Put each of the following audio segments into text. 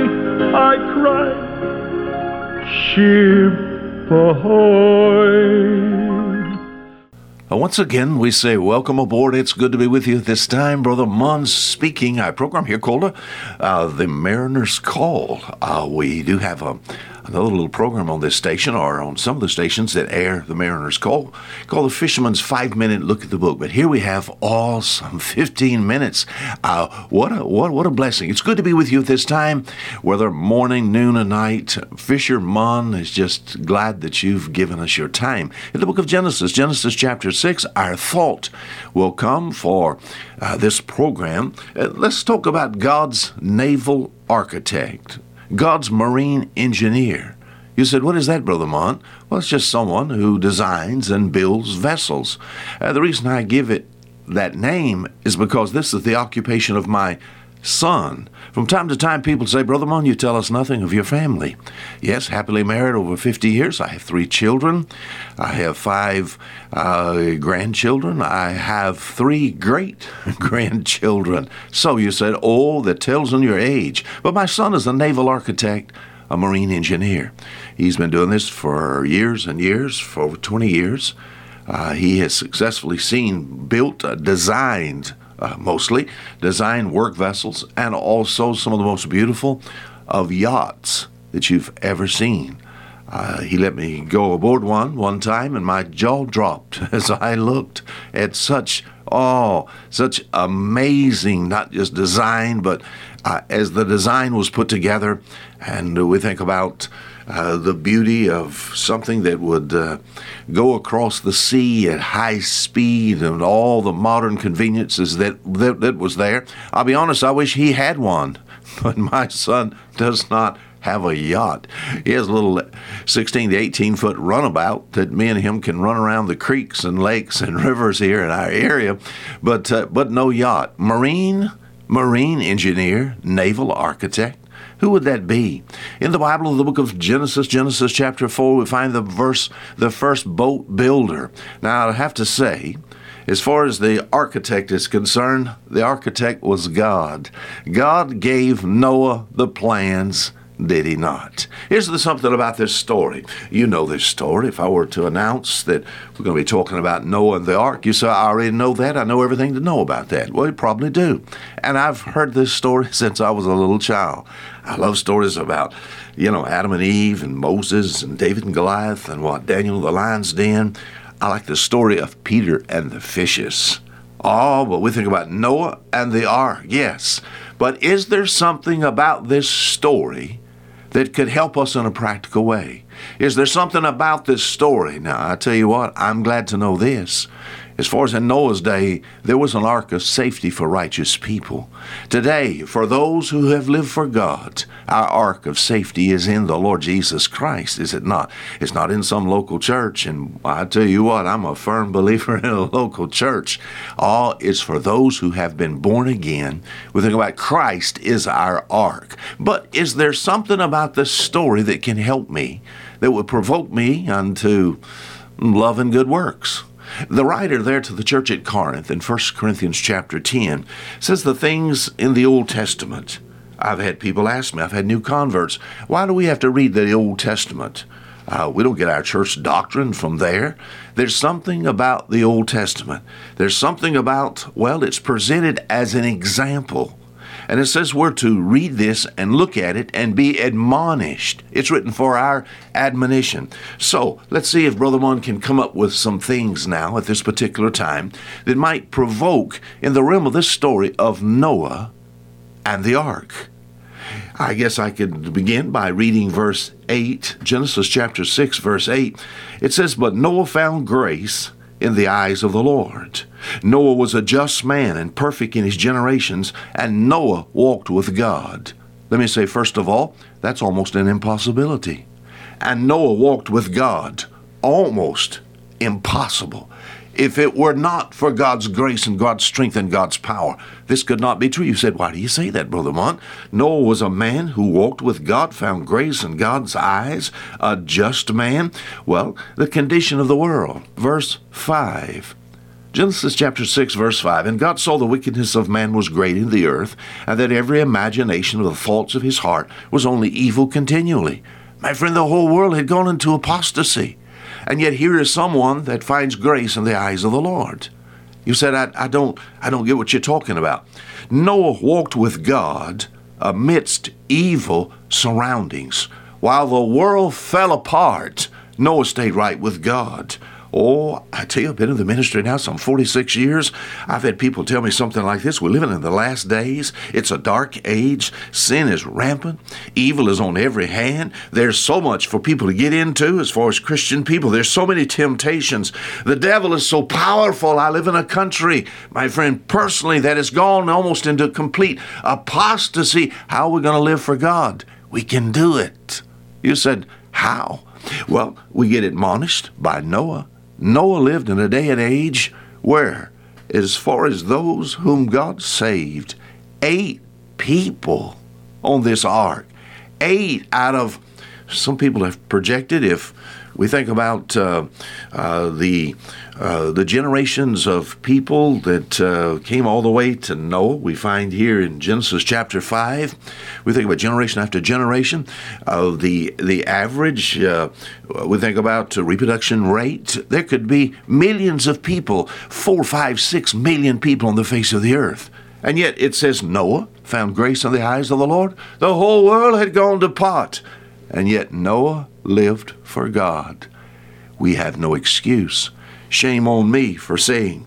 I cried, Ship ahoy! Uh, Once again, we say welcome aboard. It's good to be with you this time. Brother Mons speaking. I program here called uh, The Mariner's Call. Uh, we do have a, another little program on this station or on some of the stations that air The Mariner's Call called The Fisherman's Five Minute Look at the Book. But here we have all some 15 minutes. Uh, what, a, what, what a blessing. It's good to be with you at this time, whether morning, noon, or night. Fisher Mon is just glad that you've given us your time. In the book of Genesis, Genesis chapter 6, our thought will come for uh, this program. Uh, let's talk about God's naval architect, God's marine engineer. You said, What is that, Brother Mont? Well, it's just someone who designs and builds vessels. Uh, the reason I give it that name is because this is the occupation of my son. From time to time, people say, Brother Mon, you tell us nothing of your family. Yes, happily married over 50 years. I have three children. I have five uh, grandchildren. I have three great grandchildren. So you said, Oh, that tells on your age. But my son is a naval architect, a marine engineer. He's been doing this for years and years, for over 20 years. Uh, he has successfully seen, built, uh, designed, uh, mostly, design work vessels and also some of the most beautiful of yachts that you've ever seen. Uh, he let me go aboard one one time, and my jaw dropped as I looked at such oh, such amazing, not just design, but uh, as the design was put together, and we think about uh, the beauty of something that would uh, go across the sea at high speed and all the modern conveniences that, that that was there. I'll be honest, I wish he had one, but my son does not have a yacht. He has a little 16 to 18 foot runabout that me and him can run around the creeks and lakes and rivers here in our area, but uh, but no yacht. Marine marine engineer, naval architect. Who would that be? In the Bible, the book of Genesis, Genesis chapter 4, we find the verse, the first boat builder. Now, I have to say, as far as the architect is concerned, the architect was God. God gave Noah the plans did he not? Here's the something about this story. You know this story. If I were to announce that we're going to be talking about Noah and the ark, you say, I already know that. I know everything to know about that. Well, you probably do. And I've heard this story since I was a little child. I love stories about, you know, Adam and Eve and Moses and David and Goliath and what, Daniel the lion's den. I like the story of Peter and the fishes. Oh, but we think about Noah and the ark, yes. But is there something about this story that could help us in a practical way? Is there something about this story? Now, I tell you what, I'm glad to know this. As far as in Noah's day, there was an ark of safety for righteous people. Today, for those who have lived for God, our ark of safety is in the Lord Jesus Christ, is it not? It's not in some local church. And I tell you what, I'm a firm believer in a local church. All is for those who have been born again. We think about Christ is our ark. But is there something about this story that can help me, that would provoke me unto love and good works? The writer there to the church at Corinth in 1 Corinthians chapter 10 says the things in the Old Testament. I've had people ask me, I've had new converts, why do we have to read the Old Testament? Uh, we don't get our church doctrine from there. There's something about the Old Testament. There's something about, well, it's presented as an example. And it says we're to read this and look at it and be admonished. It's written for our admonition. So let's see if Brother Mon can come up with some things now at this particular time that might provoke in the realm of this story of Noah and the ark. I guess I could begin by reading verse 8, Genesis chapter 6, verse 8. It says, But Noah found grace in the eyes of the Lord. Noah was a just man and perfect in his generations, and Noah walked with God. Let me say, first of all, that's almost an impossibility. And Noah walked with God. Almost impossible. If it were not for God's grace and God's strength and God's power, this could not be true. You said, Why do you say that, Brother Mont? Noah was a man who walked with God, found grace in God's eyes, a just man. Well, the condition of the world. Verse 5. Genesis chapter 6, verse 5 And God saw the wickedness of man was great in the earth, and that every imagination of the thoughts of his heart was only evil continually. My friend, the whole world had gone into apostasy. And yet here is someone that finds grace in the eyes of the Lord. You said, I, I don't I don't get what you're talking about. Noah walked with God amidst evil surroundings. While the world fell apart, Noah stayed right with God. Oh, I tell you, I've been in the ministry now some 46 years. I've had people tell me something like this. We're living in the last days. It's a dark age. Sin is rampant. Evil is on every hand. There's so much for people to get into as far as Christian people. There's so many temptations. The devil is so powerful. I live in a country, my friend, personally, that has gone almost into complete apostasy. How are we going to live for God? We can do it. You said, how? Well, we get admonished by Noah. Noah lived in a day and age where, as far as those whom God saved, eight people on this ark, eight out of some people have projected if we think about uh, uh, the uh, the generations of people that uh, came all the way to Noah. We find here in Genesis chapter five. We think about generation after generation. of the the average. Uh, we think about reproduction rate. There could be millions of people, four, five, six million people on the face of the earth. And yet it says Noah found grace in the eyes of the Lord. The whole world had gone to pot. And yet Noah lived for God. We have no excuse. Shame on me for saying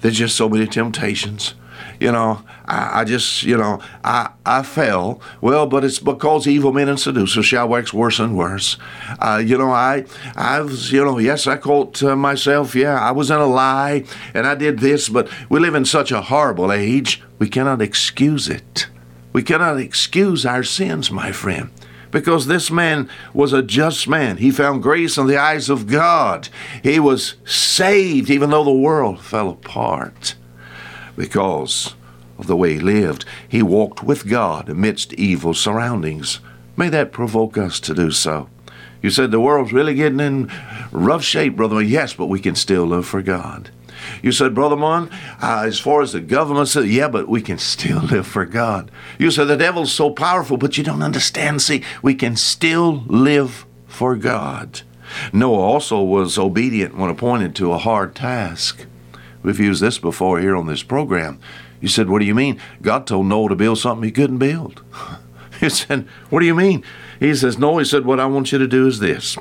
there's just so many temptations. You know, I, I, just, you know, I, I fell. Well, but it's because evil men and seducers shall wax worse and worse. Uh, you know, I, I was, you know, yes, I caught uh, myself. Yeah, I was in a lie and I did this, but we live in such a horrible age, we cannot excuse it. We cannot excuse our sins, my friend because this man was a just man. He found grace in the eyes of God. He was saved even though the world fell apart because of the way he lived. He walked with God amidst evil surroundings. May that provoke us to do so. You said the world's really getting in rough shape, brother. Yes, but we can still live for God. You said, Brother Mon, uh, as far as the government said, yeah, but we can still live for God. You said the devil's so powerful, but you don't understand. See, we can still live for God. Noah also was obedient when appointed to a hard task. We've used this before here on this program. You said, What do you mean? God told Noah to build something he couldn't build. he said, What do you mean? He says, No, he said, What I want you to do is this.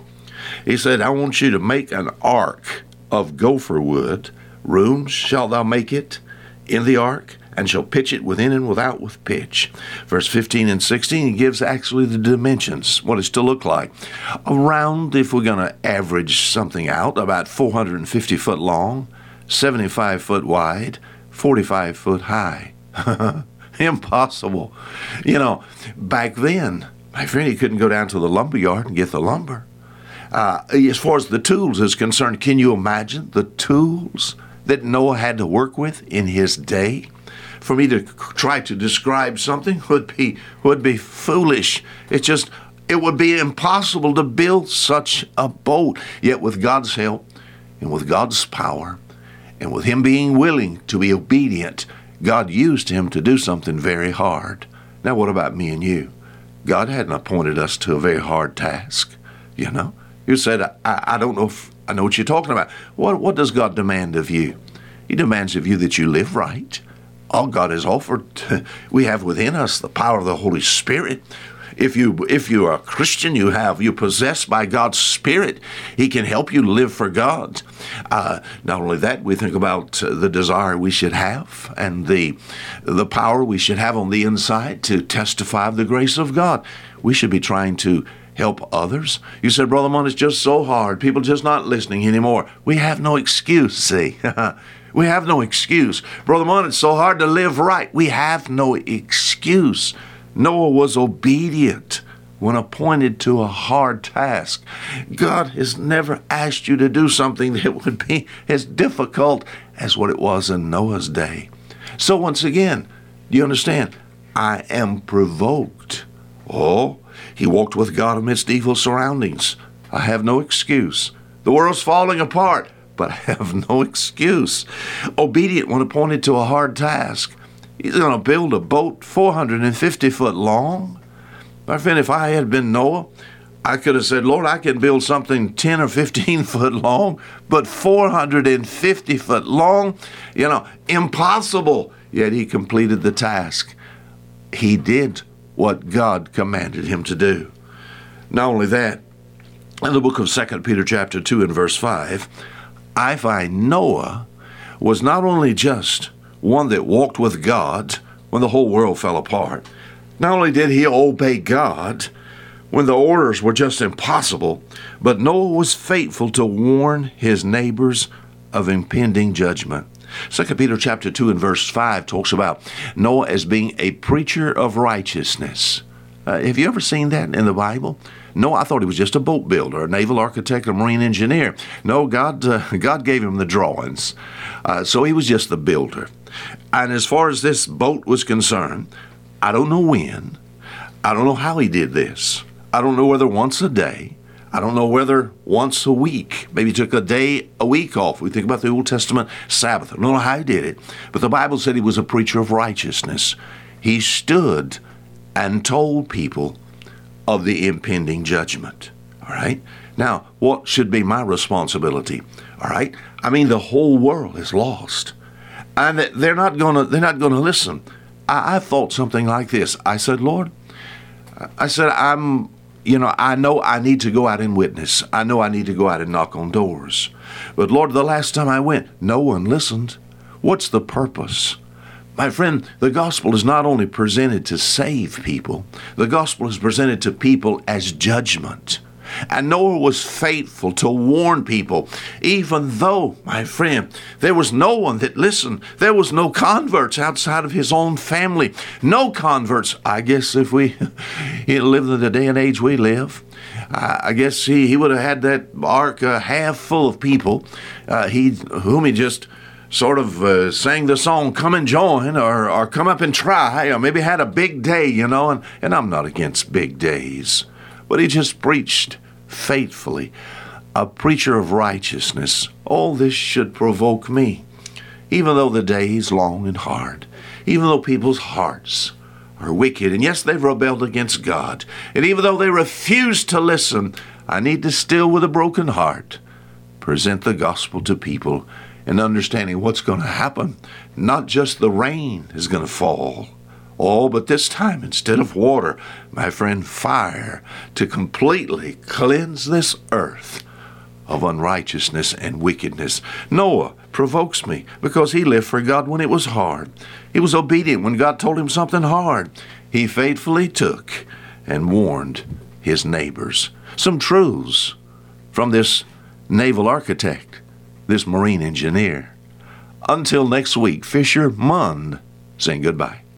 He said, I want you to make an ark of gopher wood Rooms shalt thou make it in the ark, and shall pitch it within and without with pitch. Verse 15 and 16 gives actually the dimensions, what it's to look like. Around, if we're going to average something out, about 450 foot long, 75 foot wide, 45 foot high. Impossible. You know, back then, my friend, he couldn't go down to the lumber yard and get the lumber. Uh, as far as the tools is concerned, can you imagine the tools that Noah had to work with in his day. For me to try to describe something would be would be foolish. It's just it would be impossible to build such a boat. Yet with God's help and with God's power and with him being willing to be obedient, God used him to do something very hard. Now what about me and you? God hadn't appointed us to a very hard task, you know. You said, I, I don't know if I know what you're talking about. What, what does God demand of you? He demands of you that you live right. All God has offered, we have within us the power of the Holy Spirit. If you if you are a Christian, you have you're possessed by God's Spirit. He can help you live for God. Uh, not only that, we think about uh, the desire we should have and the the power we should have on the inside to testify of the grace of God. We should be trying to help others. You said, Brother Mon, it's just so hard. People just not listening anymore. We have no excuse, see. we have no excuse. Brother Mon, it's so hard to live right. We have no excuse. Noah was obedient when appointed to a hard task. God has never asked you to do something that would be as difficult as what it was in Noah's day. So, once again, do you understand? I am provoked. Oh, he walked with God amidst evil surroundings. I have no excuse. The world's falling apart, but I have no excuse. Obedient when appointed to a hard task. He's going to build a boat 450 foot long. My friend, if I had been Noah, I could have said, Lord, I can build something 10 or 15 foot long, but 450 foot long, you know, impossible. Yet he completed the task. He did what God commanded him to do. Not only that, in the book of 2 Peter chapter 2 and verse 5, I find Noah was not only just one that walked with God when the whole world fell apart. Not only did he obey God when the orders were just impossible, but Noah was faithful to warn his neighbors of impending judgment. 2 Peter chapter 2 and verse 5 talks about Noah as being a preacher of righteousness. Uh, have you ever seen that in the Bible? No, I thought he was just a boat builder, a naval architect, a marine engineer. No, God, uh, God gave him the drawings, uh, so he was just the builder. And as far as this boat was concerned, I don't know when, I don't know how he did this. I don't know whether once a day, I don't know whether once a week, maybe took a day, a week off. We think about the Old Testament Sabbath. I don't know how he did it, but the Bible said he was a preacher of righteousness. He stood and told people of the impending judgment. All right? Now, what should be my responsibility? All right? I mean, the whole world is lost. And they're not gonna they're not gonna listen. I, I thought something like this. I said, Lord, I said, I'm you know, I know I need to go out and witness. I know I need to go out and knock on doors. But Lord, the last time I went, no one listened. What's the purpose? My friend, the gospel is not only presented to save people, the gospel is presented to people as judgment. And Noah was faithful to warn people, even though, my friend, there was no one that listened. There was no converts outside of his own family. No converts. I guess if we lived in the day and age we live, I guess he, he would have had that ark uh, half full of people uh, he, whom he just sort of uh, sang the song "Come and Join" or, or "Come Up and Try," or maybe had a big day, you know. And, and I'm not against big days but he just preached faithfully. A preacher of righteousness. All this should provoke me. Even though the day is long and hard, even though people's hearts are wicked, and yes, they've rebelled against God, and even though they refuse to listen, I need to still, with a broken heart, present the gospel to people and understanding what's going to happen. Not just the rain is going to fall, Oh, but this time, instead of water, my friend, fire to completely cleanse this earth of unrighteousness and wickedness. Noah provokes me because he lived for God when it was hard. He was obedient when God told him something hard. He faithfully took and warned his neighbors. Some truths from this naval architect, this marine engineer. Until next week, Fisher Munn saying goodbye.